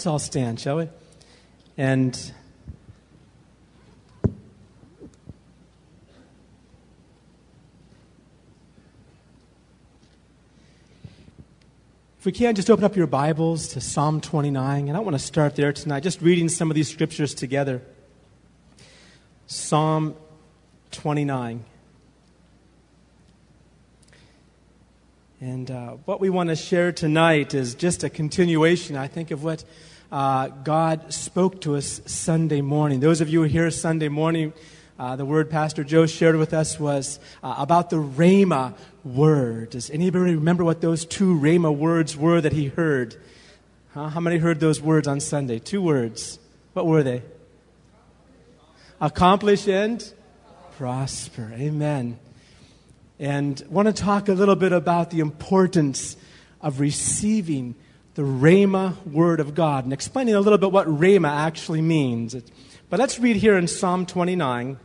Let's all stand, shall we? And if we can, just open up your Bibles to Psalm 29. And I want to start there tonight, just reading some of these scriptures together. Psalm 29. And uh, what we want to share tonight is just a continuation, I think, of what uh, God spoke to us Sunday morning. Those of you who are here Sunday morning, uh, the word Pastor Joe shared with us was uh, about the Rhema word. Does anybody remember what those two Rhema words were that he heard? Huh? How many heard those words on Sunday? Two words. What were they? Accomplish and prosper. Amen. And want to talk a little bit about the importance of receiving the Rhema word of God and explaining a little bit what Rhema actually means. But let's read here in Psalm 29.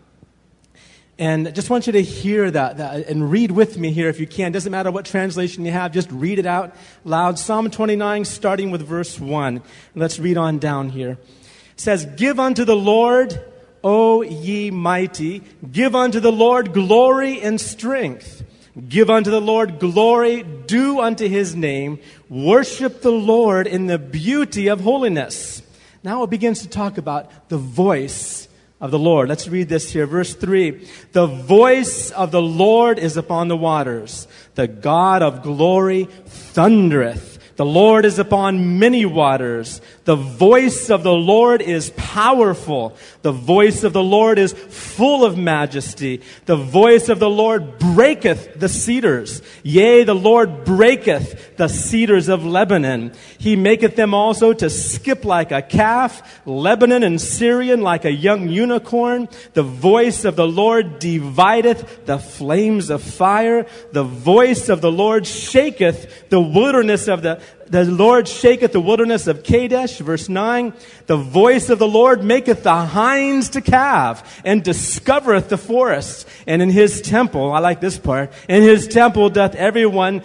And I just want you to hear that, that, and read with me here if you can. Doesn't matter what translation you have, just read it out loud. Psalm 29, starting with verse 1. Let's read on down here. It says, Give unto the Lord, O ye mighty, give unto the Lord glory and strength. Give unto the Lord glory, do unto his name, worship the Lord in the beauty of holiness. Now it begins to talk about the voice of the Lord. Let's read this here. Verse 3. The voice of the Lord is upon the waters. The God of glory thundereth. The Lord is upon many waters. The voice of the Lord is powerful. The voice of the Lord is full of majesty. The voice of the Lord breaketh the cedars. Yea, the Lord breaketh the cedars of Lebanon. He maketh them also to skip like a calf, Lebanon and Sirion like a young unicorn. The voice of the Lord divideth the flames of fire. The voice of the Lord shaketh the wilderness of the the Lord shaketh the wilderness of Kadesh, verse 9. The voice of the Lord maketh the hinds to calve and discovereth the forests. And in his temple, I like this part, in his temple doth everyone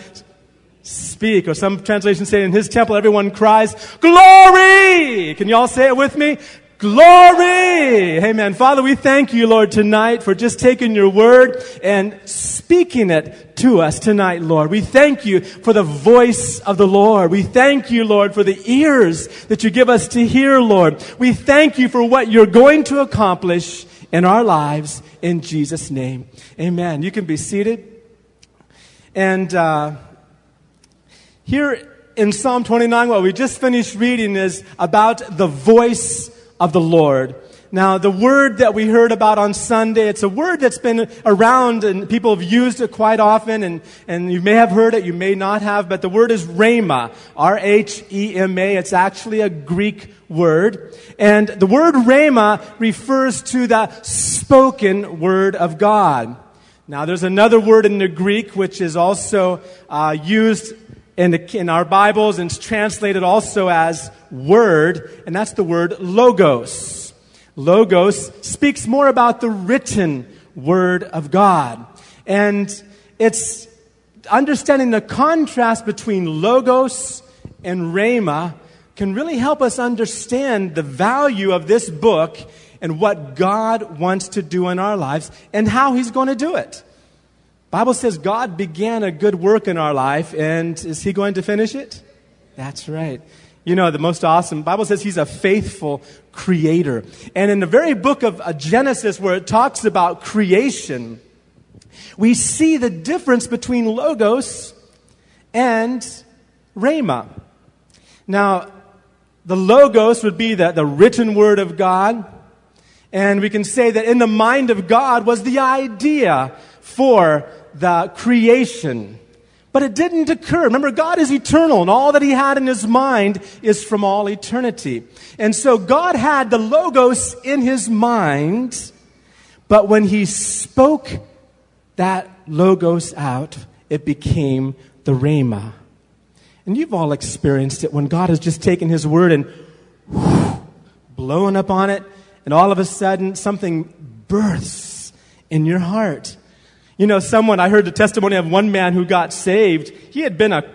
speak. Or some translations say in his temple everyone cries, glory! Can you all say it with me? Glory! Amen. Father, we thank you, Lord, tonight for just taking your word and speaking it to us tonight, Lord. We thank you for the voice of the Lord. We thank you, Lord, for the ears that you give us to hear, Lord. We thank you for what you're going to accomplish in our lives in Jesus' name. Amen. You can be seated. And uh, here in Psalm 29, what we just finished reading is about the voice of the Lord. Now, the word that we heard about on Sunday, it's a word that's been around and people have used it quite often, and, and you may have heard it, you may not have, but the word is rhema. R-H-E-M-A. It's actually a Greek word. And the word rhema refers to the spoken word of God. Now, there's another word in the Greek which is also uh, used in, the, in our Bibles and it's translated also as word, and that's the word logos. Logos speaks more about the written word of God. And it's understanding the contrast between logos and rhema can really help us understand the value of this book and what God wants to do in our lives and how he's going to do it. Bible says God began a good work in our life, and is He going to finish it? That's right. You know, the most awesome, Bible says He's a faithful creator. And in the very book of uh, Genesis, where it talks about creation, we see the difference between Logos and Rhema. Now, the Logos would be the, the written word of God. And we can say that in the mind of God was the idea for the creation. But it didn't occur. Remember, God is eternal, and all that He had in His mind is from all eternity. And so God had the Logos in His mind, but when He spoke that Logos out, it became the Rhema. And you've all experienced it when God has just taken His word and whew, blown up on it, and all of a sudden something births in your heart. You know, someone, I heard the testimony of one man who got saved. He had been a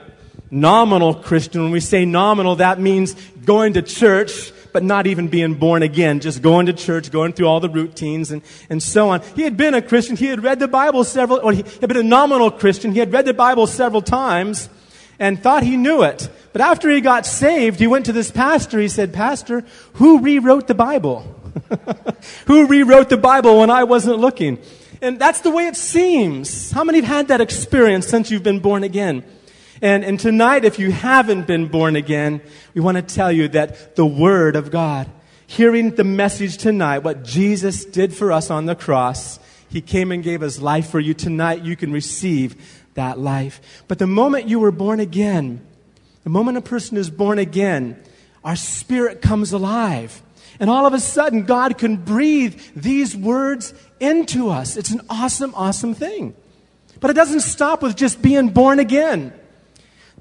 nominal Christian. When we say nominal, that means going to church, but not even being born again, just going to church, going through all the routines and, and so on. He had been a Christian. He had read the Bible several, or he had been a nominal Christian. He had read the Bible several times and thought he knew it. But after he got saved, he went to this pastor. He said, Pastor, who rewrote the Bible? who rewrote the Bible when I wasn't looking? And that's the way it seems. How many have had that experience since you've been born again? And, and tonight, if you haven't been born again, we want to tell you that the Word of God, hearing the message tonight, what Jesus did for us on the cross, He came and gave His life for you. Tonight, you can receive that life. But the moment you were born again, the moment a person is born again, our spirit comes alive. And all of a sudden, God can breathe these words into us. It's an awesome, awesome thing. But it doesn't stop with just being born again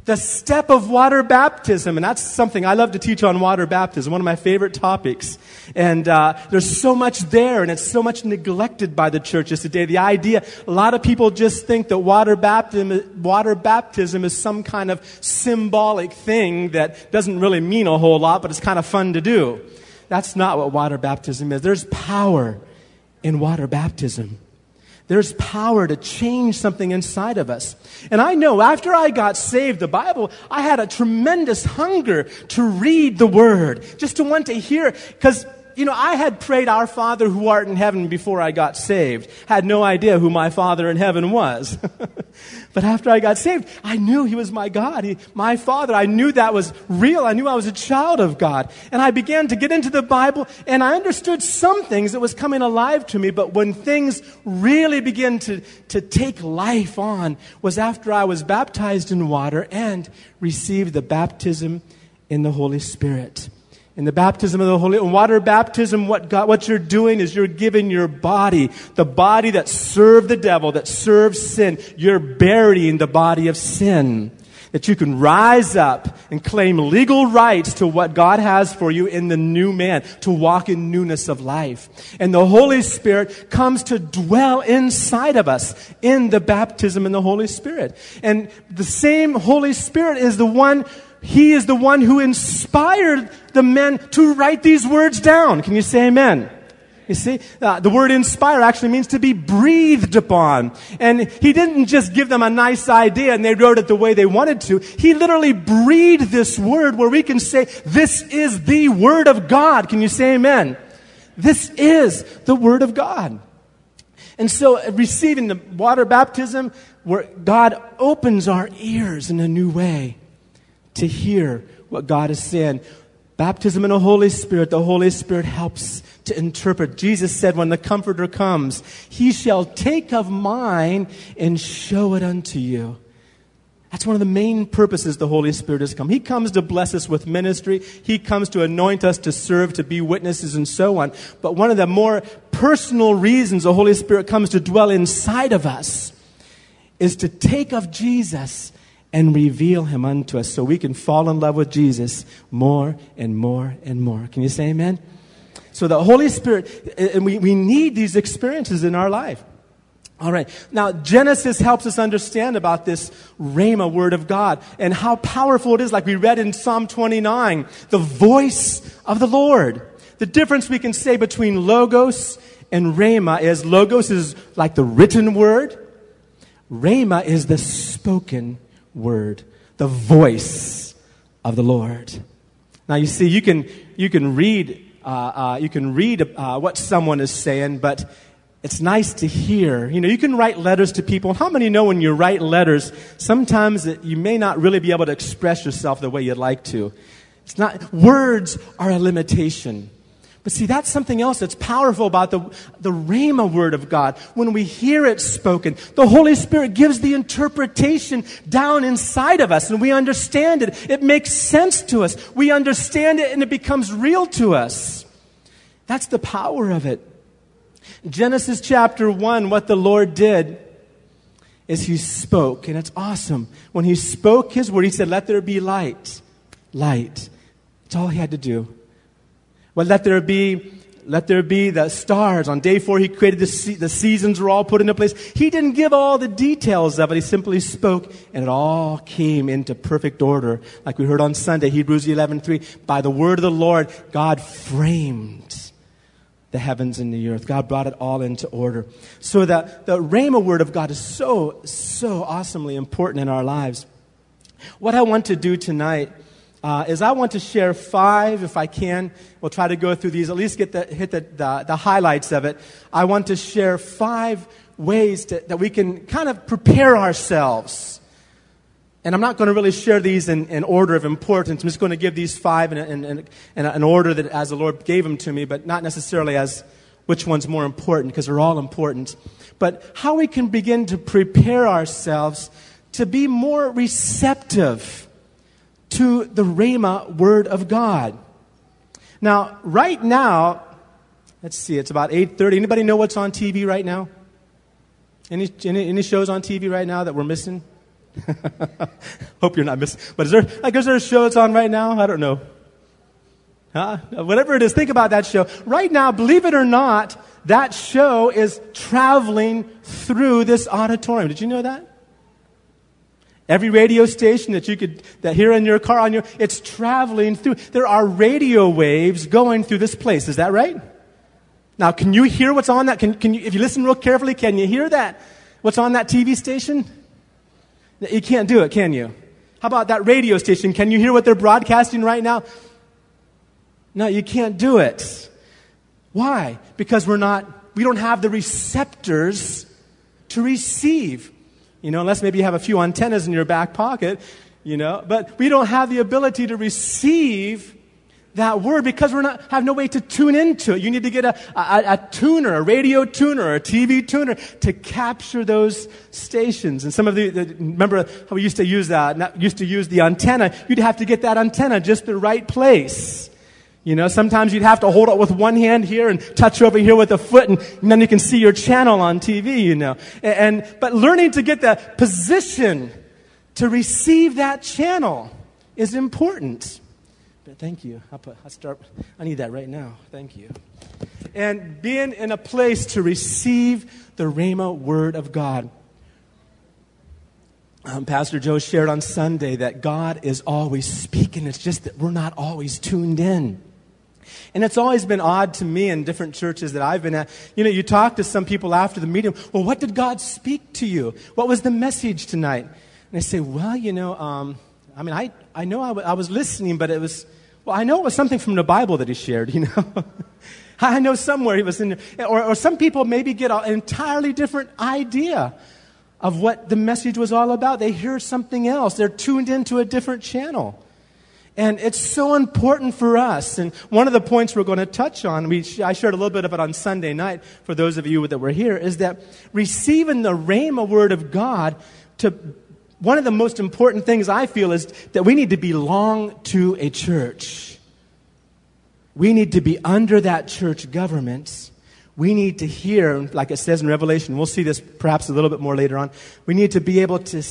the step of water baptism, and that's something I love to teach on water baptism, one of my favorite topics. And uh, there's so much there, and it's so much neglected by the churches today. The idea, a lot of people just think that water baptism, water baptism is some kind of symbolic thing that doesn't really mean a whole lot, but it's kind of fun to do. That's not what water baptism is. There's power in water baptism. There's power to change something inside of us. And I know after I got saved, the Bible, I had a tremendous hunger to read the Word, just to want to hear. Because you know, I had prayed, Our Father who art in heaven before I got saved. Had no idea who my Father in heaven was. but after I got saved, I knew He was my God, he, my Father. I knew that was real. I knew I was a child of God. And I began to get into the Bible, and I understood some things that was coming alive to me. But when things really began to, to take life on, was after I was baptized in water and received the baptism in the Holy Spirit. In the baptism of the Holy, in water baptism, what God, what you're doing is you're giving your body, the body that served the devil, that served sin, you're burying the body of sin. That you can rise up and claim legal rights to what God has for you in the new man, to walk in newness of life. And the Holy Spirit comes to dwell inside of us in the baptism in the Holy Spirit. And the same Holy Spirit is the one he is the one who inspired the men to write these words down. Can you say amen? You see, uh, the word inspire actually means to be breathed upon. And he didn't just give them a nice idea and they wrote it the way they wanted to. He literally breathed this word where we can say, this is the word of God. Can you say amen? This is the word of God. And so uh, receiving the water baptism where God opens our ears in a new way to hear what God is saying. Baptism in the Holy Spirit, the Holy Spirit helps to interpret. Jesus said, when the Comforter comes, he shall take of mine and show it unto you. That's one of the main purposes the Holy Spirit has come. He comes to bless us with ministry. He comes to anoint us to serve, to be witnesses, and so on. But one of the more personal reasons the Holy Spirit comes to dwell inside of us is to take of Jesus and reveal him unto us so we can fall in love with Jesus more and more and more. Can you say amen? So the Holy Spirit, and we, we need these experiences in our life. All right. Now, Genesis helps us understand about this Rhema word of God and how powerful it is, like we read in Psalm 29, the voice of the Lord. The difference we can say between Logos and Rhema is Logos is like the written word. Rhema is the spoken word, the voice of the Lord. Now, you see, you can, you can read, uh, uh, you can read uh, what someone is saying, but it's nice to hear. You know, you can write letters to people. How many know when you write letters, sometimes it, you may not really be able to express yourself the way you'd like to? It's not, words are a limitation. But see, that's something else that's powerful about the, the Rhema word of God. When we hear it spoken, the Holy Spirit gives the interpretation down inside of us and we understand it. It makes sense to us. We understand it and it becomes real to us. That's the power of it. Genesis chapter 1, what the Lord did is He spoke, and it's awesome. When He spoke His word, He said, Let there be light. Light. That's all He had to do. Well, let there be let there be the stars. On day four, he created the, se- the seasons were all put into place. He didn't give all the details of it. He simply spoke and it all came into perfect order. Like we heard on Sunday, Hebrews 11.3, by the word of the Lord, God framed the heavens and the earth. God brought it all into order. So the, the Rhema word of God is so, so awesomely important in our lives. What I want to do tonight uh, is I want to share five, if I can. We'll try to go through these, at least get the, hit the, the, the highlights of it. I want to share five ways to, that we can kind of prepare ourselves. And I'm not going to really share these in, in order of importance. I'm just going to give these five in, in, in, in an order that as the Lord gave them to me, but not necessarily as which one's more important, because they're all important. But how we can begin to prepare ourselves to be more receptive to the Rhema word of God. Now, right now, let's see, it's about 8.30. Anybody know what's on TV right now? Any, any, any shows on TV right now that we're missing? Hope you're not missing. But is there, like, is there a show that's on right now? I don't know. Huh? Whatever it is, think about that show. Right now, believe it or not, that show is traveling through this auditorium. Did you know that? Every radio station that you could that hear in your car on your it's traveling through. There are radio waves going through this place. Is that right? Now, can you hear what's on that? Can, can you, if you listen real carefully, can you hear that? What's on that TV station? You can't do it, can you? How about that radio station? Can you hear what they're broadcasting right now? No, you can't do it. Why? Because we're not, we don't have the receptors to receive you know, unless maybe you have a few antennas in your back pocket, you know, but we don't have the ability to receive that word because we're not have no way to tune into it. You need to get a, a, a, tuner, a radio tuner, a TV tuner to capture those stations. And some of the, the remember how we used to use that, used to use the antenna. You'd have to get that antenna just the right place. You know, sometimes you'd have to hold it with one hand here and touch over here with a foot and, and then you can see your channel on TV, you know. And, and, but learning to get the position to receive that channel is important. But thank you. I'll, put, I'll start, I need that right now. Thank you. And being in a place to receive the Rhema word of God. Um, Pastor Joe shared on Sunday that God is always speaking. It's just that we're not always tuned in. And it's always been odd to me in different churches that I've been at. You know, you talk to some people after the meeting, well, what did God speak to you? What was the message tonight? And they say, well, you know, um, I mean, I, I know I, w- I was listening, but it was, well, I know it was something from the Bible that he shared, you know. I know somewhere he was in there. Or, or some people maybe get an entirely different idea of what the message was all about. They hear something else. They're tuned into a different channel. And it's so important for us. And one of the points we're going to touch on, we, I shared a little bit of it on Sunday night for those of you that were here, is that receiving the Rhema word of God to one of the most important things I feel is that we need to belong to a church. We need to be under that church government. We need to hear, like it says in Revelation, we'll see this perhaps a little bit more later on. We need to be able to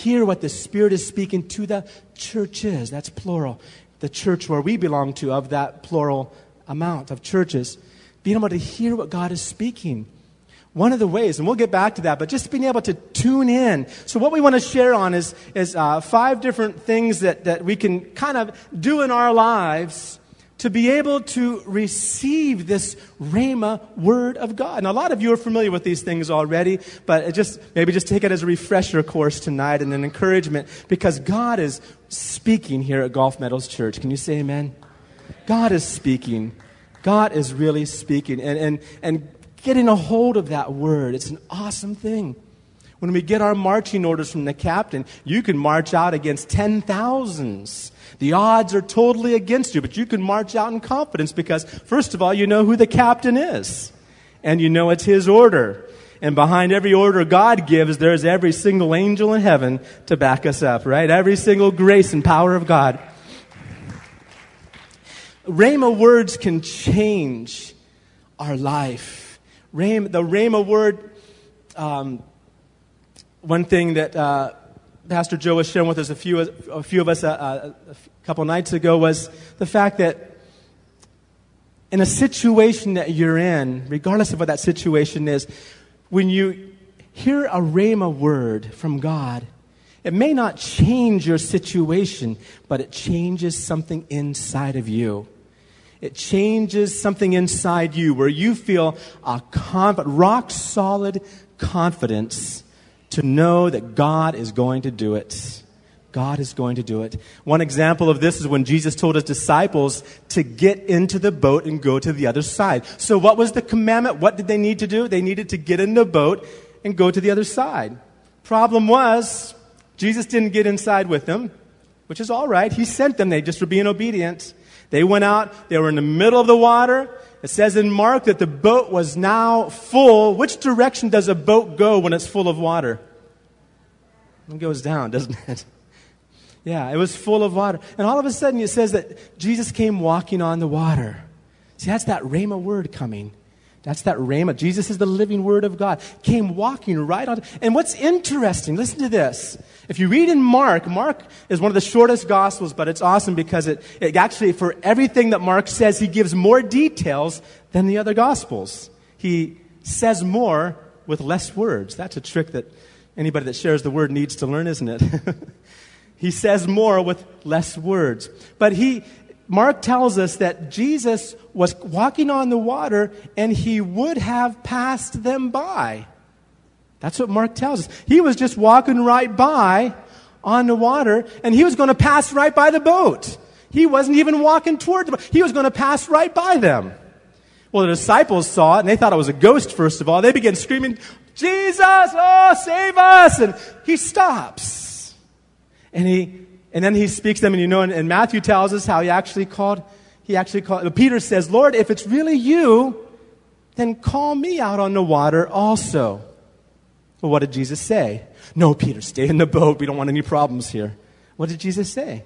hear what the Spirit is speaking to the churches. That's plural. The church where we belong to, of that plural amount of churches. Being able to hear what God is speaking. One of the ways, and we'll get back to that, but just being able to tune in. So, what we want to share on is, is uh, five different things that, that we can kind of do in our lives to be able to receive this Rhema word of God. And a lot of you are familiar with these things already, but just maybe just take it as a refresher course tonight and an encouragement because God is speaking here at Gulf Meadows Church. Can you say amen? God is speaking. God is really speaking and, and, and getting a hold of that word. It's an awesome thing. When we get our marching orders from the captain, you can march out against ten thousands the odds are totally against you, but you can march out in confidence because, first of all, you know who the captain is. And you know it's his order. And behind every order God gives, there's every single angel in heaven to back us up, right? Every single grace and power of God. Rhema words can change our life. Rhema, the Rhema word, um, one thing that uh, Pastor Joe was sharing with us, a few, a few of us uh, uh a couple nights ago, was the fact that in a situation that you're in, regardless of what that situation is, when you hear a rhema word from God, it may not change your situation, but it changes something inside of you. It changes something inside you where you feel a conf- rock solid confidence to know that God is going to do it. God is going to do it. One example of this is when Jesus told his disciples to get into the boat and go to the other side. So, what was the commandment? What did they need to do? They needed to get in the boat and go to the other side. Problem was, Jesus didn't get inside with them, which is all right. He sent them, they just were being obedient. They went out, they were in the middle of the water. It says in Mark that the boat was now full. Which direction does a boat go when it's full of water? It goes down, doesn't it? Yeah, it was full of water. And all of a sudden it says that Jesus came walking on the water. See, that's that Rhema word coming. That's that Rhema. Jesus is the living Word of God. Came walking right on. And what's interesting, listen to this. If you read in Mark, Mark is one of the shortest Gospels, but it's awesome because it, it actually, for everything that Mark says, he gives more details than the other Gospels. He says more with less words. That's a trick that anybody that shares the Word needs to learn, isn't it? he says more with less words. But he, Mark tells us that Jesus was walking on the water and he would have passed them by. That's what Mark tells us. He was just walking right by on the water and he was going to pass right by the boat. He wasn't even walking toward the boat. He was going to pass right by them. Well, the disciples saw it and they thought it was a ghost, first of all. They began screaming, Jesus, oh, save us! And he stops. And he and then he speaks to them, and you know, and, and Matthew tells us how he actually called, he actually called, Peter says, Lord, if it's really you, then call me out on the water also. Well, what did Jesus say? No, Peter, stay in the boat. We don't want any problems here. What did Jesus say?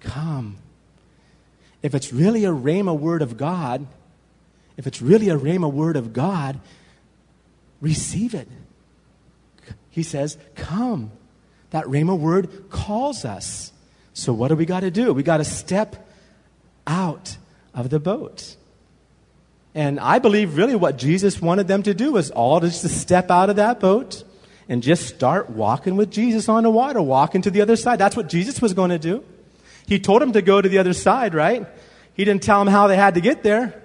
Come. If it's really a Rhema word of God, if it's really a Rhema word of God, receive it. He says, Come. That Rhema word calls us. So, what do we got to do? We got to step out of the boat. And I believe really what Jesus wanted them to do was all just to step out of that boat and just start walking with Jesus on the water, walking to the other side. That's what Jesus was going to do. He told them to go to the other side, right? He didn't tell them how they had to get there.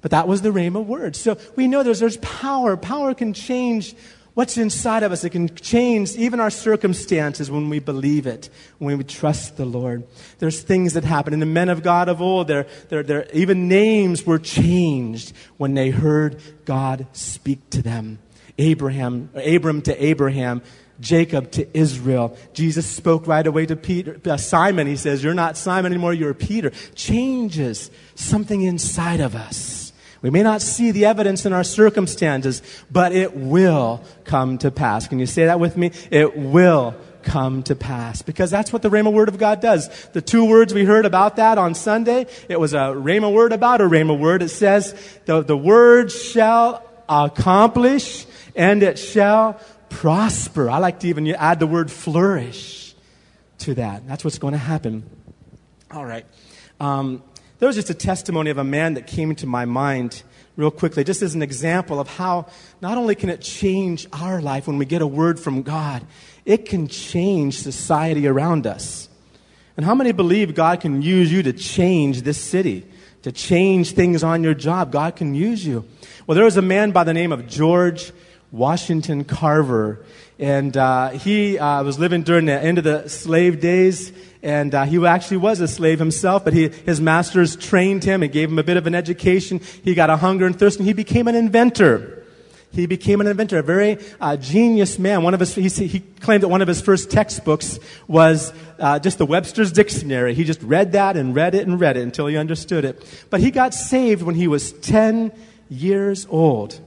But that was the Rhema word. So we know there's, there's power. Power can change what's inside of us. It can change even our circumstances when we believe it, when we trust the Lord. There's things that happen. And the men of God of old, their, their, their, even names were changed when they heard God speak to them. Abraham, Abram to Abraham, Jacob to Israel. Jesus spoke right away to Peter, uh, Simon. He says, You're not Simon anymore, you're Peter. Changes something inside of us. We may not see the evidence in our circumstances, but it will come to pass. Can you say that with me? It will come to pass. Because that's what the Rhema word of God does. The two words we heard about that on Sunday, it was a Rhema word about a Rhema word. It says, the, the word shall accomplish and it shall prosper. I like to even add the word flourish to that. That's what's going to happen. All right. Um, there was just a testimony of a man that came into my mind real quickly, just as an example of how not only can it change our life when we get a word from God, it can change society around us. And how many believe God can use you to change this city, to change things on your job? God can use you. Well, there was a man by the name of George Washington Carver, and uh, he uh, was living during the end of the slave days and uh, he actually was a slave himself, but he, his masters trained him and gave him a bit of an education. He got a hunger and thirst, and he became an inventor. He became an inventor, a very uh, genius man. One of his, he, he, claimed that one of his first textbooks was uh, just the Webster's Dictionary. He just read that and read it and read it until he understood it. But he got saved when he was 10 years old.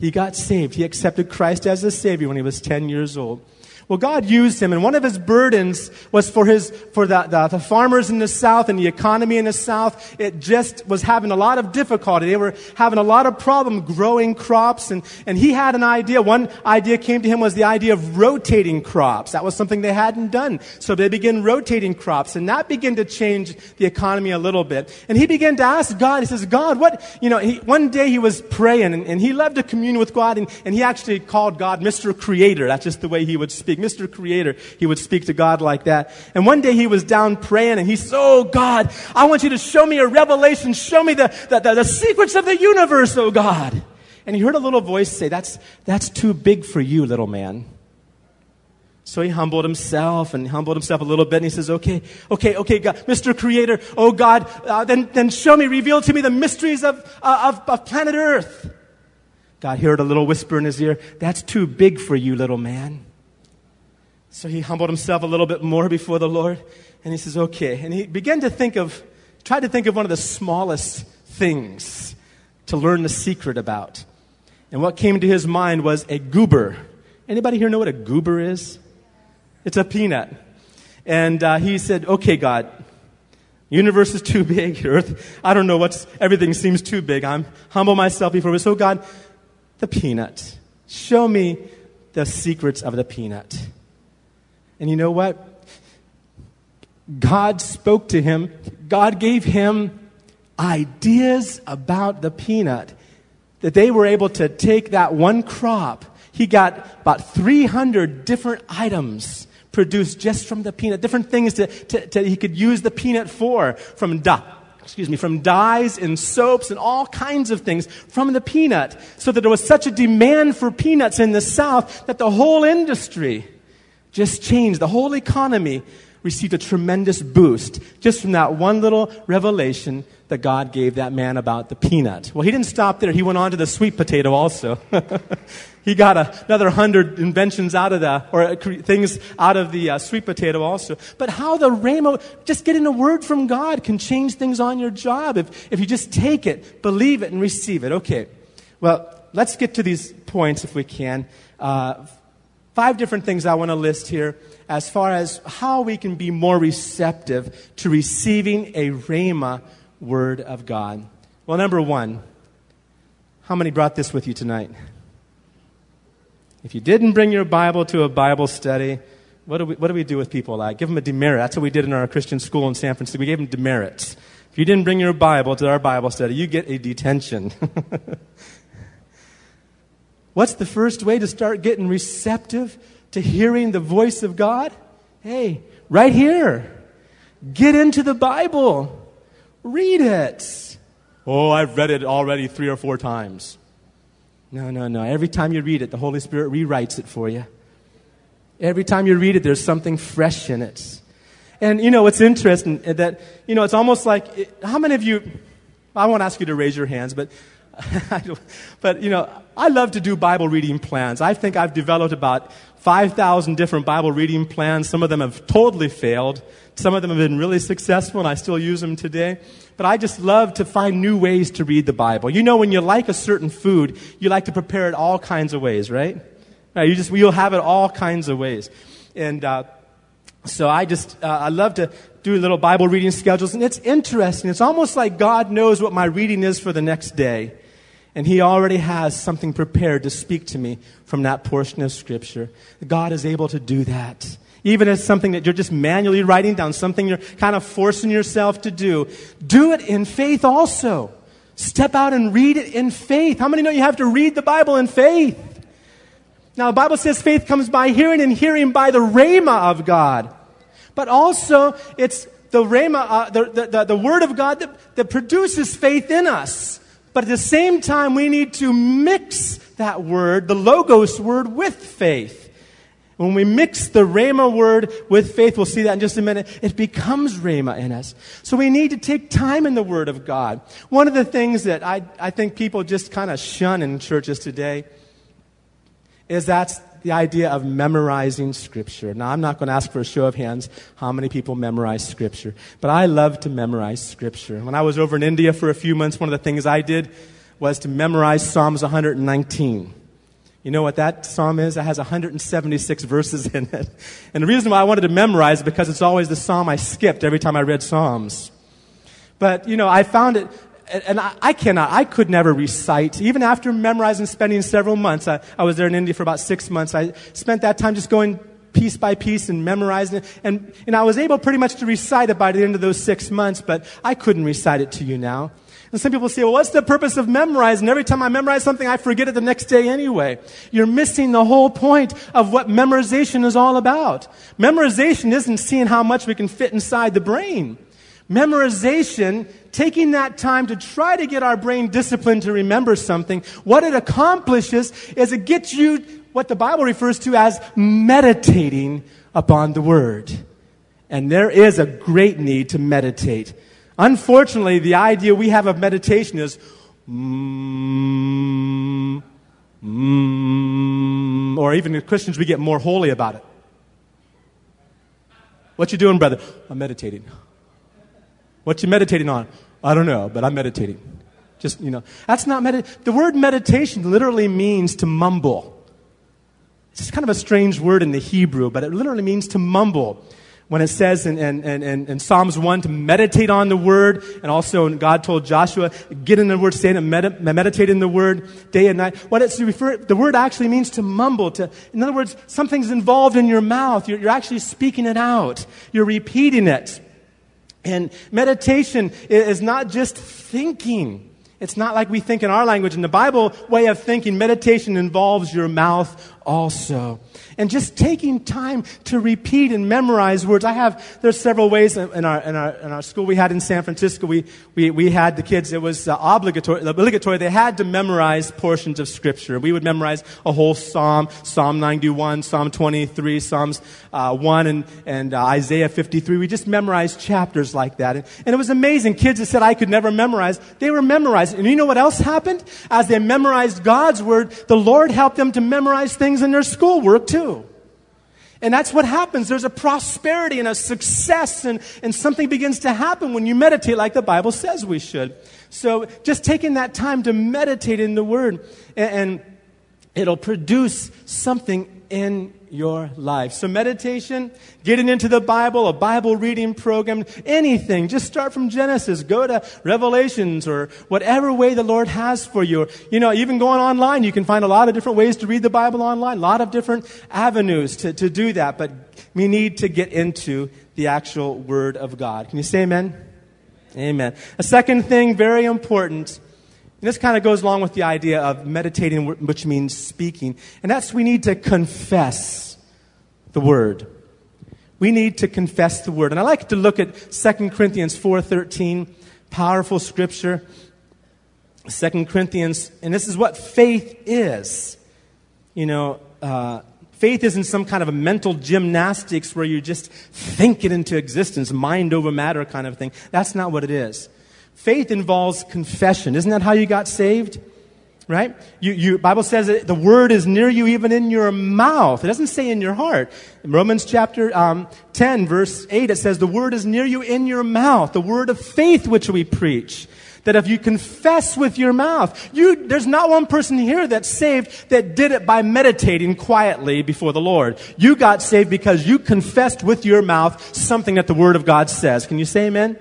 He got saved. He accepted Christ as a Savior when he was 10 years old. Well, God used him, and one of his burdens was for, his, for the, the, the, farmers in the South and the economy in the South. It just was having a lot of difficulty. They were having a lot of problem growing crops, and, and he had an idea. One idea came to him was the idea of rotating crops. That was something they hadn't done. So they began rotating crops, and that began to change the economy a little bit. And he began to ask God, he says, God, what, you know, he, one day he was praying, and, and he loved to commune with God, and, and he actually called God Mr. Creator. That's just the way he would speak. Mr. Creator. He would speak to God like that. And one day he was down praying and he said, Oh God, I want you to show me a revelation. Show me the, the, the, the secrets of the universe, oh God. And he heard a little voice say, That's, that's too big for you, little man. So he humbled himself and humbled himself a little bit and he says, okay, okay, okay, God, Mr. Creator, oh God, uh, then, then show me, reveal to me the mysteries of, uh, of, of planet Earth. God heard a little whisper in his ear, that's too big for you, little man. So he humbled himself a little bit more before the Lord, and he says, okay. And he began to think of, tried to think of one of the smallest things to learn the secret about. And what came to his mind was a goober. Anybody here know what a goober is? It's a peanut. And uh, he said, okay, God, universe is too big, earth, I don't know what's, everything seems too big. I'm humble myself before you. So God, the peanut. Show me the secrets of the peanut. And you know what? God spoke to him. God gave him ideas about the peanut that they were able to take that one crop. He got about 300 different items produced just from the peanut, different things that, to, to, he could use the peanut for, from dye, excuse me, from dyes and soaps and all kinds of things from the peanut, so that there was such a demand for peanuts in the South that the whole industry just changed. The whole economy received a tremendous boost just from that one little revelation that God gave that man about the peanut. Well, he didn't stop there. He went on to the sweet potato also. he got a, another hundred inventions out of the, or uh, things out of the uh, sweet potato also. But how the rhema, just getting a word from God can change things on your job if, if you just take it, believe it, and receive it. Okay. Well, let's get to these points if we can. Uh, five different things I want to list here as far as how we can be more receptive to receiving a Rhema word of God. Well, number one, how many brought this with you tonight? If you didn't bring your Bible to a Bible study, what do we, what do, we do with people like? Give them a demerit. That's what we did in our Christian school in San Francisco. We gave them demerits. If you didn't bring your Bible to our Bible study, you get a detention. What's the first way to start getting receptive to hearing the voice of God? Hey, right here. Get into the Bible. Read it. Oh, I've read it already three or four times. No, no, no. Every time you read it, the Holy Spirit rewrites it for you. Every time you read it, there's something fresh in it. And, you know, it's interesting that, you know, it's almost like, how many of you, I won't ask you to raise your hands, but but, you know, I love to do Bible reading plans. I think I've developed about 5,000 different Bible reading plans. Some of them have totally failed. Some of them have been really successful, and I still use them today. But I just love to find new ways to read the Bible. You know, when you like a certain food, you like to prepare it all kinds of ways, right? right you just, you'll have it all kinds of ways. And, uh, so I just, uh, I love to do little Bible reading schedules, and it's interesting. It's almost like God knows what my reading is for the next day. And he already has something prepared to speak to me from that portion of Scripture. God is able to do that. Even as something that you're just manually writing down, something you're kind of forcing yourself to do. Do it in faith also. Step out and read it in faith. How many know you have to read the Bible in faith? Now, the Bible says faith comes by hearing and hearing by the rhema of God. But also, it's the rhema, uh, the, the, the, the, word of God that, that produces faith in us. But at the same time, we need to mix that word, the Logos word, with faith. When we mix the Rhema word with faith, we'll see that in just a minute, it becomes Rhema in us. So we need to take time in the Word of God. One of the things that I, I think people just kind of shun in churches today is that's the idea of memorizing Scripture. Now, I'm not going to ask for a show of hands how many people memorize Scripture, but I love to memorize Scripture. When I was over in India for a few months, one of the things I did was to memorize Psalms 119. You know what that psalm is? It has 176 verses in it. And the reason why I wanted to memorize it because it's always the psalm I skipped every time I read Psalms. But, you know, I found it, and I, I cannot, I could never recite, even after memorizing, spending several months. I, I was there in India for about six months. I spent that time just going piece by piece and memorizing it. And, and I was able pretty much to recite it by the end of those six months, but I couldn't recite it to you now. And some people say, well, what's the purpose of memorizing? Every time I memorize something, I forget it the next day anyway. You're missing the whole point of what memorization is all about. Memorization isn't seeing how much we can fit inside the brain. Memorization, taking that time to try to get our brain disciplined to remember something, what it accomplishes is it gets you what the Bible refers to as meditating upon the Word. And there is a great need to meditate. Unfortunately, the idea we have of meditation is, mm, mm, or even as Christians, we get more holy about it. What you doing, brother? I'm meditating. What you meditating on? I don't know, but I'm meditating. Just, you know, that's not medit. The word meditation literally means to mumble. It's kind of a strange word in the Hebrew, but it literally means to mumble when it says in, in, in, in, Psalms 1 to meditate on the word, and also God told Joshua, get in the word, stay and med- meditate in the word day and night. What it's refer, the word actually means to mumble, to, in other words, something's involved in your mouth. You're, you're actually speaking it out. You're repeating it. And meditation is not just thinking. It's not like we think in our language. In the Bible way of thinking, meditation involves your mouth also. And just taking time to repeat and memorize words. I have, there's several ways in our, in our, in our school we had in San Francisco. We, we, we had the kids, it was uh, obligatory, obligatory. They had to memorize portions of scripture. We would memorize a whole psalm, Psalm 91, Psalm 23, Psalms uh, 1 and, and uh, Isaiah 53. We just memorized chapters like that. And, and it was amazing. Kids that said I could never memorize, they were memorized. And you know what else happened? As they memorized God's word, the Lord helped them to memorize things in their schoolwork too. And that's what happens. There's a prosperity and a success, and, and something begins to happen when you meditate like the Bible says we should. So just taking that time to meditate in the Word, and, and it'll produce something in your life. So, meditation, getting into the Bible, a Bible reading program, anything. Just start from Genesis, go to Revelations, or whatever way the Lord has for you. You know, even going online, you can find a lot of different ways to read the Bible online, a lot of different avenues to, to do that. But we need to get into the actual Word of God. Can you say amen? Amen. A second thing, very important and this kind of goes along with the idea of meditating, which means speaking. And that's we need to confess the word. We need to confess the word. And I like to look at 2 Corinthians 4.13, powerful scripture. 2 Corinthians, and this is what faith is. You know, uh, faith isn't some kind of a mental gymnastics where you just think it into existence, mind over matter kind of thing. That's not what it is. Faith involves confession. Isn't that how you got saved? Right? You, you, Bible says that the word is near you even in your mouth. It doesn't say in your heart. In Romans chapter um, 10, verse 8, it says the word is near you in your mouth. The word of faith which we preach. That if you confess with your mouth, you, there's not one person here that's saved that did it by meditating quietly before the Lord. You got saved because you confessed with your mouth something that the Word of God says. Can you say amen?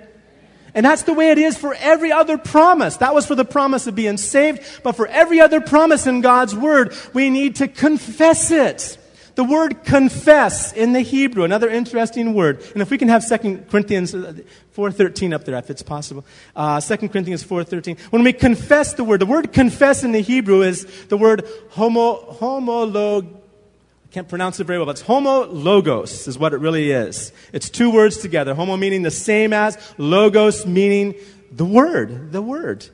And that's the way it is for every other promise. That was for the promise of being saved, but for every other promise in God's Word, we need to confess it. The word confess in the Hebrew, another interesting word. And if we can have 2 Corinthians 4.13 up there, if it's possible. Uh, 2 Corinthians 4.13. When we confess the word, the word confess in the Hebrew is the word homo, homolog, can't pronounce it very well, but it's homo logos is what it really is. It's two words together. Homo meaning the same as, logos meaning the word, the word.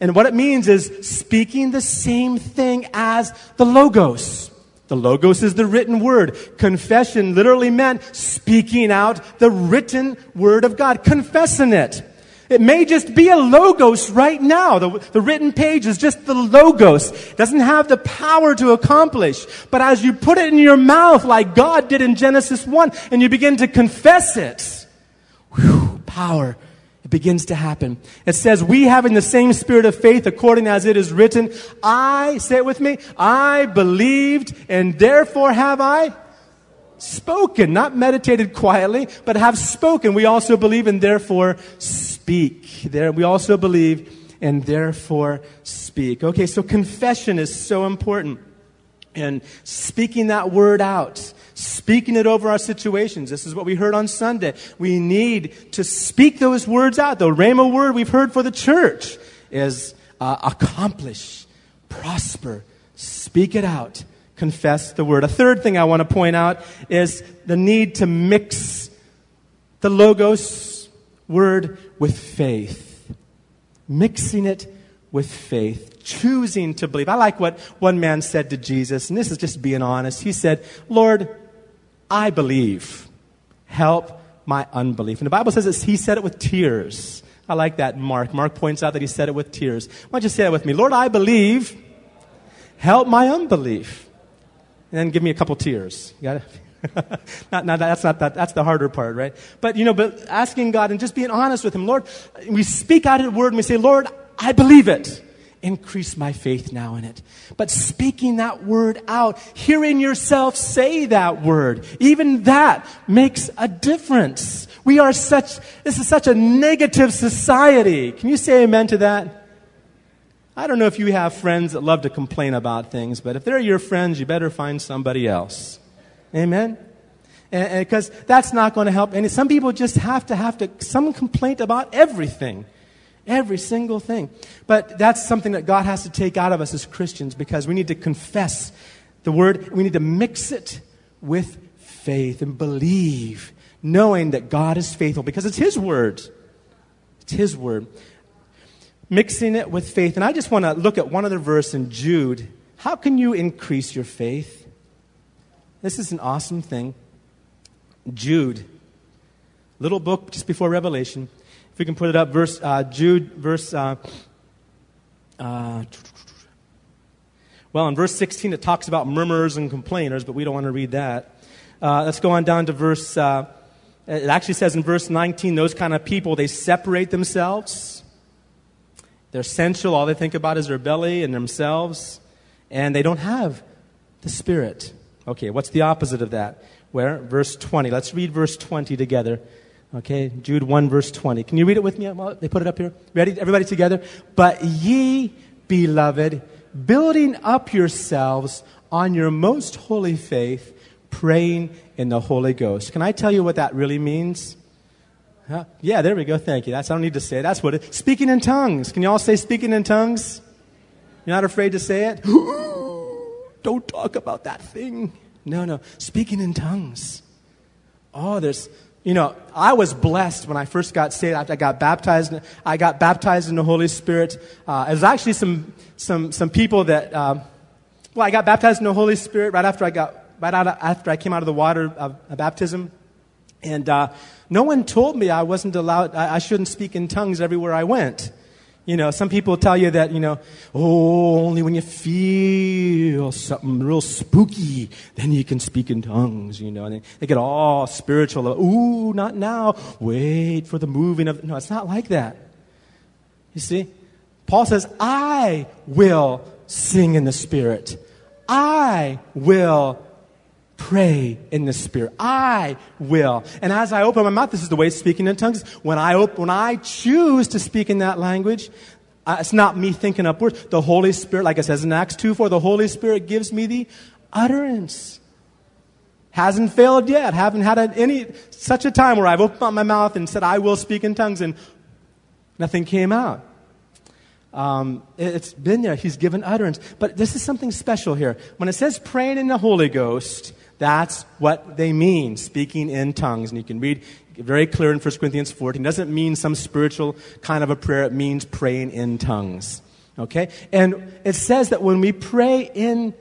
And what it means is speaking the same thing as the logos. The logos is the written word. Confession literally meant speaking out the written word of God, confessing it. It may just be a logos right now. The, the written page is just the logos. It doesn't have the power to accomplish. But as you put it in your mouth like God did in Genesis 1 and you begin to confess it, whew, power it begins to happen. It says, We having the same spirit of faith, according as it is written, I, say it with me, I believed, and therefore have I spoken, not meditated quietly, but have spoken. We also believe and therefore speak. There, we also believe and therefore speak. Okay, so confession is so important. And speaking that word out, speaking it over our situations. This is what we heard on Sunday. We need to speak those words out. The Rhema word we've heard for the church is uh, accomplish, prosper, speak it out confess the word. A third thing I want to point out is the need to mix the Logos word with faith. Mixing it with faith. Choosing to believe. I like what one man said to Jesus, and this is just being honest. He said, Lord, I believe. Help my unbelief. And the Bible says this, he said it with tears. I like that, Mark. Mark points out that he said it with tears. Why don't you say it with me? Lord, I believe. Help my unbelief and then give me a couple tears. You got it? not, not, that's not that, that's the harder part, right? But, you know, but asking God and just being honest with Him, Lord, we speak out a word and we say, Lord, I believe it. Increase my faith now in it. But speaking that word out, hearing yourself say that word, even that makes a difference. We are such, this is such a negative society. Can you say amen to that? I don't know if you have friends that love to complain about things, but if they're your friends, you better find somebody else. Amen? Because that's not going to help. And some people just have to have to, some complaint about everything. Every single thing. But that's something that God has to take out of us as Christians because we need to confess the word. We need to mix it with faith and believe, knowing that God is faithful because it's His word. It's His word mixing it with faith. And I just want to look at one other verse in Jude. How can you increase your faith? This is an awesome thing. Jude, little book just before Revelation. If we can put it up, verse uh, Jude, verse. Uh, uh, well, in verse 16, it talks about murmurers and complainers, but we don't want to read that. Uh, let's go on down to verse. Uh, it actually says in verse 19, those kind of people they separate themselves they're sensual. All they think about is their belly and themselves. And they don't have the Spirit. Okay, what's the opposite of that? Where? Verse 20. Let's read verse 20 together. Okay, Jude 1, verse 20. Can you read it with me? They put it up here. Ready? Everybody together? But ye, beloved, building up yourselves on your most holy faith, praying in the Holy Ghost. Can I tell you what that really means? Huh? Yeah, there we go. Thank you. That's I don't need to say it. That's what it. Speaking in tongues. Can you all say speaking in tongues? You're not afraid to say it? don't talk about that thing. No, no. Speaking in tongues. Oh, there's you know, I was blessed when I first got saved. I got baptized, I got baptized in the Holy Spirit. Uh, was actually some some some people that. Um, well, I got baptized in the Holy Spirit right after I got right out after I came out of the water of, of baptism. And uh, no one told me I wasn't allowed, I, I shouldn't speak in tongues everywhere I went. You know, some people tell you that, you know, oh, only when you feel something real spooky, then you can speak in tongues, you know. And they, get all spiritual. Ooh, not now. Wait for the moving of. No, it's not like that. You see? Paul says, I will sing in the Spirit. I will pray in the Spirit. I will. And as I open my mouth, this is the way speaking in tongues. When I, op- when I choose to speak in that language, uh, it's not me thinking up words. The Holy Spirit, like it says in Acts 2 4, the Holy Spirit gives me the utterance. Hasn't failed yet. Haven't had any such a time where I've opened up my mouth and said, I will speak in tongues, and nothing came out. Um, it's been there. He's given utterance. But this is something special here. When it says praying in the Holy Ghost, that's what they mean, speaking in tongues. And you can read very clear in 1 Corinthians 14. It doesn't mean some spiritual kind of a prayer, it means praying in tongues. Okay? And it says that when we pray in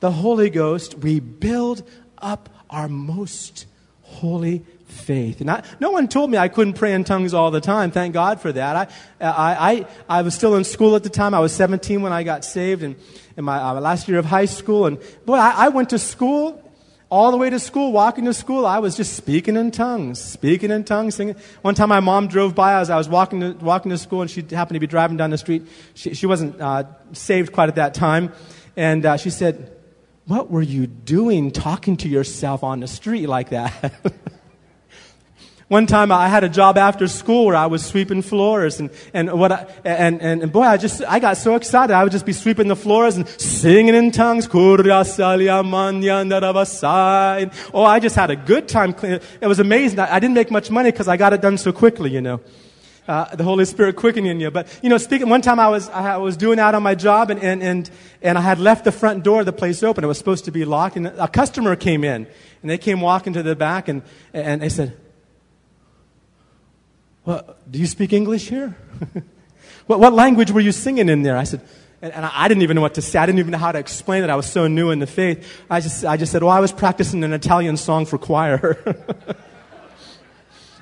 the Holy Ghost, we build up our most holy faith. And I, no one told me I couldn't pray in tongues all the time. Thank God for that. I, I, I, I was still in school at the time. I was 17 when I got saved and in my uh, last year of high school. And boy, I, I went to school all the way to school, walking to school, I was just speaking in tongues, speaking in tongues, singing. One time my mom drove by as I was walking to, walking to school and she happened to be driving down the street. She, she wasn't uh, saved quite at that time. And uh, she said, What were you doing talking to yourself on the street like that? One time I had a job after school where I was sweeping floors and, and what I, and, and, and boy, I just, I got so excited. I would just be sweeping the floors and singing in tongues. Oh, I just had a good time cleaning. It was amazing. I, didn't make much money because I got it done so quickly, you know. Uh, the Holy Spirit quickening you. But, you know, speaking, one time I was, I was doing out on my job and, and, and, and I had left the front door of the place open. It was supposed to be locked and a customer came in and they came walking to the back and, and they said, well, do you speak English here? what, what language were you singing in there? I said, and, and, I didn't even know what to say. I didn't even know how to explain it. I was so new in the faith. I just, I just said, well, I was practicing an Italian song for choir.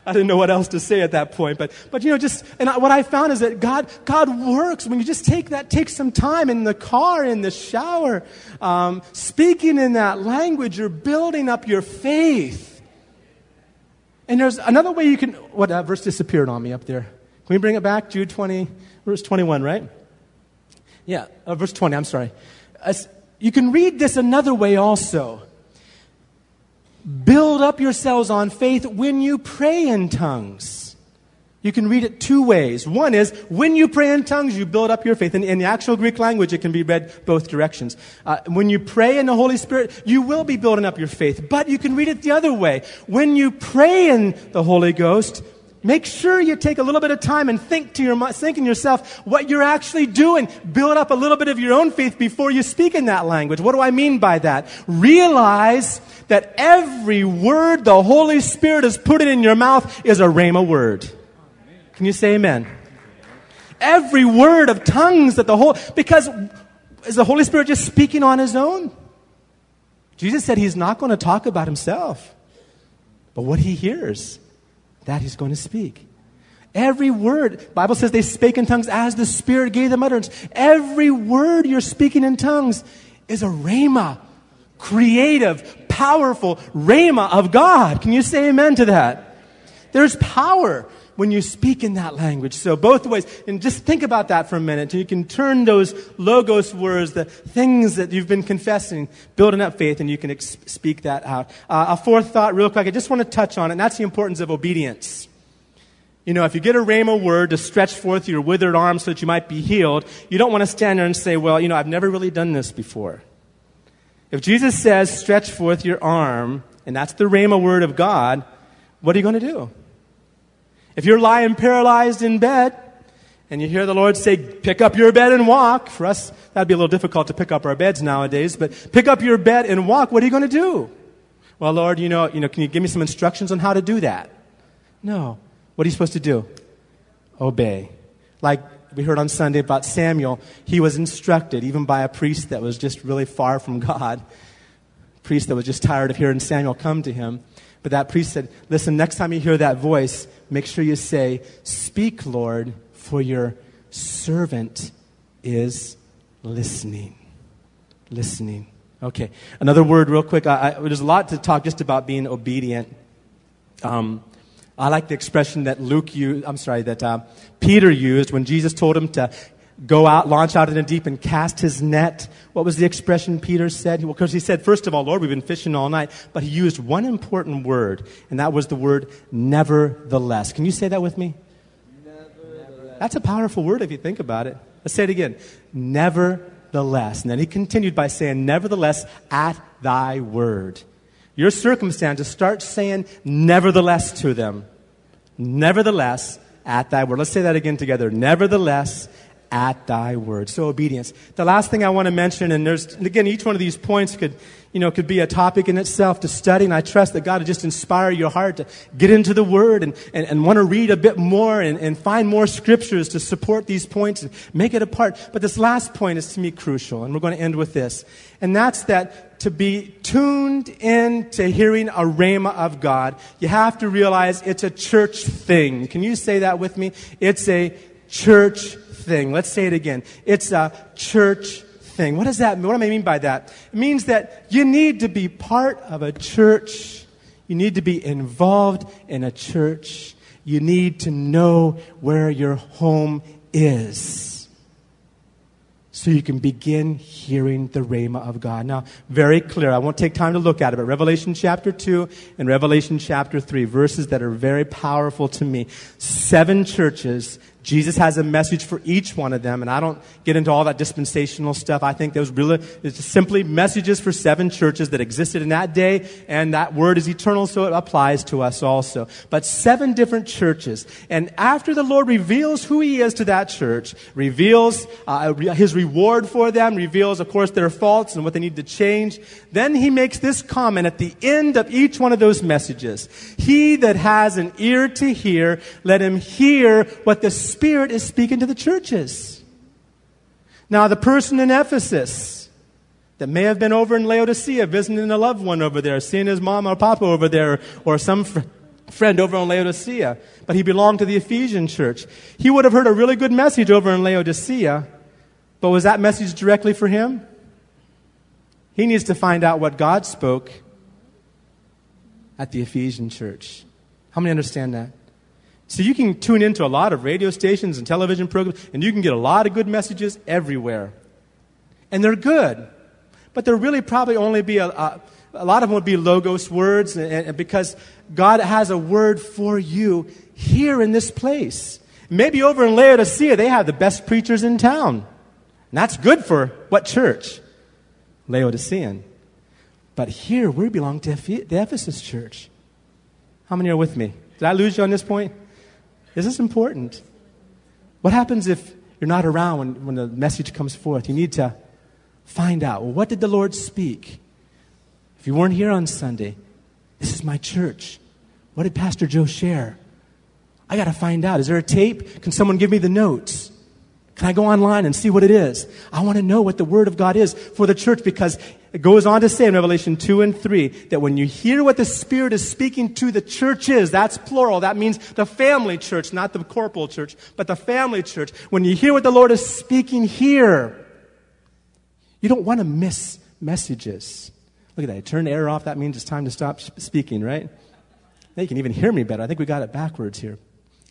I didn't know what else to say at that point. But, but you know, just, and I, what I found is that God, God works when you just take that, take some time in the car, in the shower, um, speaking in that language, you're building up your faith. And there's another way you can. What uh, verse disappeared on me up there? Can we bring it back? Jude 20, verse 21, right? Yeah, uh, verse 20, I'm sorry. As, you can read this another way also. Build up yourselves on faith when you pray in tongues. You can read it two ways. One is, when you pray in tongues, you build up your faith. In, in the actual Greek language, it can be read both directions. Uh, when you pray in the Holy Spirit, you will be building up your faith. But you can read it the other way. When you pray in the Holy Ghost, Make sure you take a little bit of time and think to your think in yourself what you're actually doing. Build up a little bit of your own faith before you speak in that language. What do I mean by that? Realize that every word the Holy Spirit has put in your mouth is a rhema word. Can you say amen? Every word of tongues that the whole, because is the Holy Spirit just speaking on his own? Jesus said he's not going to talk about himself, but what he hears, that he's going to speak. Every word, Bible says they spake in tongues as the Spirit gave them utterance. Every word you're speaking in tongues is a rhema, creative, powerful rhema of God. Can you say amen to that? There's power when you speak in that language. So both ways. And just think about that for a minute. You can turn those logos words, the things that you've been confessing, building up faith, and you can ex- speak that out. Uh, a fourth thought, real quick, I just want to touch on it, and that's the importance of obedience. You know, if you get a rhema word to stretch forth your withered arm so that you might be healed, you don't want to stand there and say, well, you know, I've never really done this before. If Jesus says, stretch forth your arm, and that's the rhema word of God, what are you going to do? If you're lying paralyzed in bed and you hear the Lord say, pick up your bed and walk, for us, that'd be a little difficult to pick up our beds nowadays, but pick up your bed and walk, what are you going to do? Well, Lord, you know, you know, can you give me some instructions on how to do that? No. What are you supposed to do? Obey. Like we heard on Sunday about Samuel, he was instructed even by a priest that was just really far from God. A priest that was just tired of hearing Samuel come to him. But that priest said, Listen, next time you hear that voice, make sure you say, Speak, Lord, for your servant is listening. Listening. Okay. Another word, real quick. I, I, there's a lot to talk just about being obedient. Um, I like the expression that Luke used, I'm sorry, that uh, Peter used when Jesus told him to go out, launch out in the deep, and cast his net. What was the expression Peter said? Well, because he said, first of all, Lord, we've been fishing all night, but he used one important word, and that was the word nevertheless. Can you say that with me? Nevertheless. That's a powerful word if you think about it. Let's say it again. Nevertheless. And then he continued by saying, nevertheless, at thy word. Your circumstances, start saying nevertheless to them. Nevertheless, at thy word. Let's say that again together. Nevertheless, at thy word. So obedience. The last thing I want to mention, and there's, again, each one of these points could, you know, could be a topic in itself to study, and I trust that God will just inspire your heart to get into the word and, and, and want to read a bit more and, and find more scriptures to support these points and make it a part. But this last point is to me crucial, and we're going to end with this. And that's that to be tuned in to hearing a rhema of God, you have to realize it's a church thing. Can you say that with me? It's a church thing. Let's say it again. It's a church thing. What does that mean? What do I mean by that? It means that you need to be part of a church. You need to be involved in a church. You need to know where your home is so you can begin hearing the Rhema of God. Now, very clear. I won't take time to look at it, but Revelation chapter 2 and Revelation chapter 3, verses that are very powerful to me. Seven churches Jesus has a message for each one of them, and I don't get into all that dispensational stuff. I think those really it's simply messages for seven churches that existed in that day, and that word is eternal, so it applies to us also. But seven different churches, and after the Lord reveals who He is to that church, reveals uh, His reward for them, reveals, of course, their faults and what they need to change, then He makes this comment at the end of each one of those messages: "He that has an ear to hear, let him hear what the Spirit is speaking to the churches. Now, the person in Ephesus that may have been over in Laodicea visiting a loved one over there, seeing his mom or papa over there, or some fr- friend over in Laodicea, but he belonged to the Ephesian church. He would have heard a really good message over in Laodicea, but was that message directly for him? He needs to find out what God spoke at the Ephesian church. How many understand that? So you can tune into a lot of radio stations and television programs, and you can get a lot of good messages everywhere. And they're good. But there really probably only be a, a, a lot of them would be logos words, and, and because God has a word for you here in this place. Maybe over in Laodicea, they have the best preachers in town. And that's good for what church? Laodicean. But here, we belong to the Ephesus church. How many are with me? Did I lose you on this point? Is this important? What happens if you're not around when, when the message comes forth? You need to find out well, what did the Lord speak? If you weren't here on Sunday, this is my church. What did Pastor Joe share? I got to find out. Is there a tape? Can someone give me the notes? Can I go online and see what it is? I want to know what the Word of God is for the church because it goes on to say in Revelation 2 and 3 that when you hear what the Spirit is speaking to the churches, that's plural. That means the family church, not the corporal church, but the family church. When you hear what the Lord is speaking here, you don't want to miss messages. Look at that. I turn the air off. That means it's time to stop speaking, right? Now you can even hear me better. I think we got it backwards here.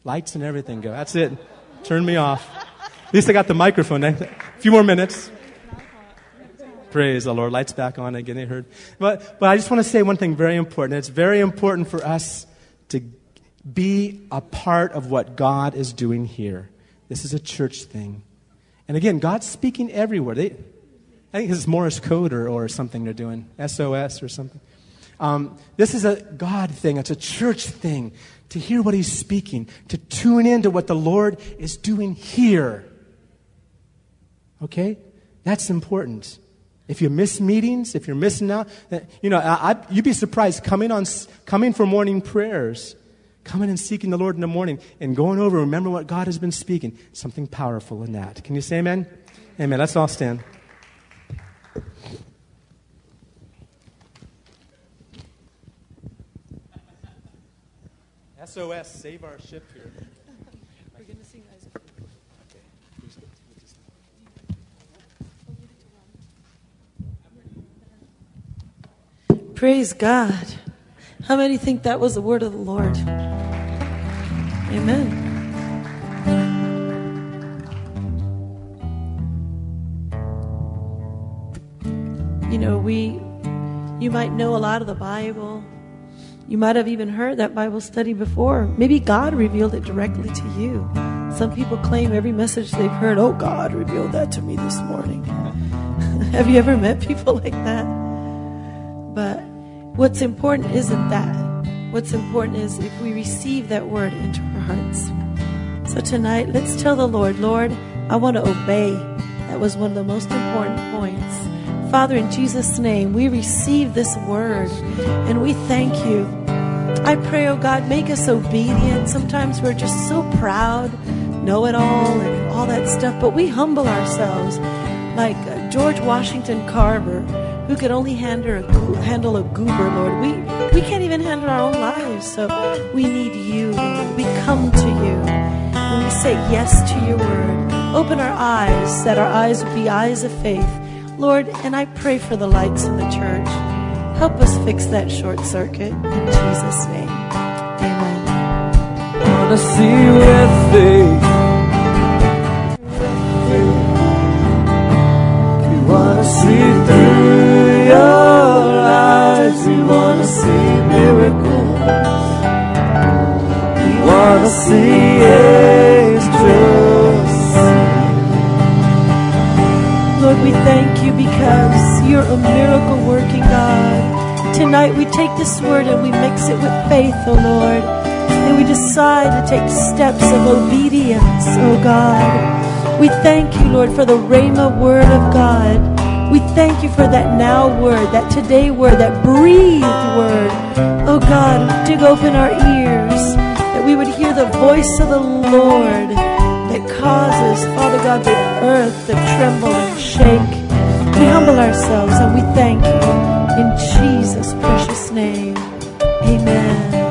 Lights and everything go. That's it. Turn me off. At least I got the microphone. A few more minutes. Praise the Lord. Lights back on again. They heard. But, but I just want to say one thing very important. It's very important for us to be a part of what God is doing here. This is a church thing. And again, God's speaking everywhere. They, I think it's Morse code or, or something they're doing, SOS or something. Um, this is a God thing, it's a church thing to hear what He's speaking, to tune into what the Lord is doing here. Okay? That's important. If you miss meetings, if you're missing out, you know, I, I, you'd be surprised coming, on, coming for morning prayers, coming and seeking the Lord in the morning, and going over, remember what God has been speaking. Something powerful in that. Can you say amen? Amen. Let's all stand. SOS, save our ship here. Praise God. How many think that was the word of the Lord? Amen. You know, we, you might know a lot of the Bible. You might have even heard that Bible study before. Maybe God revealed it directly to you. Some people claim every message they've heard, oh, God revealed that to me this morning. have you ever met people like that? But what's important isn't that. What's important is if we receive that word into our hearts. So tonight, let's tell the Lord, Lord, I want to obey. That was one of the most important points. Father, in Jesus' name, we receive this word and we thank you. I pray, oh God, make us obedient. Sometimes we're just so proud, know it all, and all that stuff, but we humble ourselves like uh, George Washington Carver who can only handle a, handle a goober, Lord. We, we can't even handle our own lives. So we need you. We come to you and we say yes to your word. Open our eyes that our eyes would be eyes of faith Lord, and I pray for the lights in the church. Help us fix that short circuit in Jesus' name. Amen. Wanna see. Because you're a miracle working God. Tonight we take this word and we mix it with faith, oh Lord. And we decide to take steps of obedience, oh God. We thank you, Lord, for the Rhema word of God. We thank you for that now word, that today word, that breathed word. Oh God, dig open our ears that we would hear the voice of the Lord that causes, Father God, the earth to tremble and shake. Humble ourselves and we thank you in Jesus' precious name. Amen.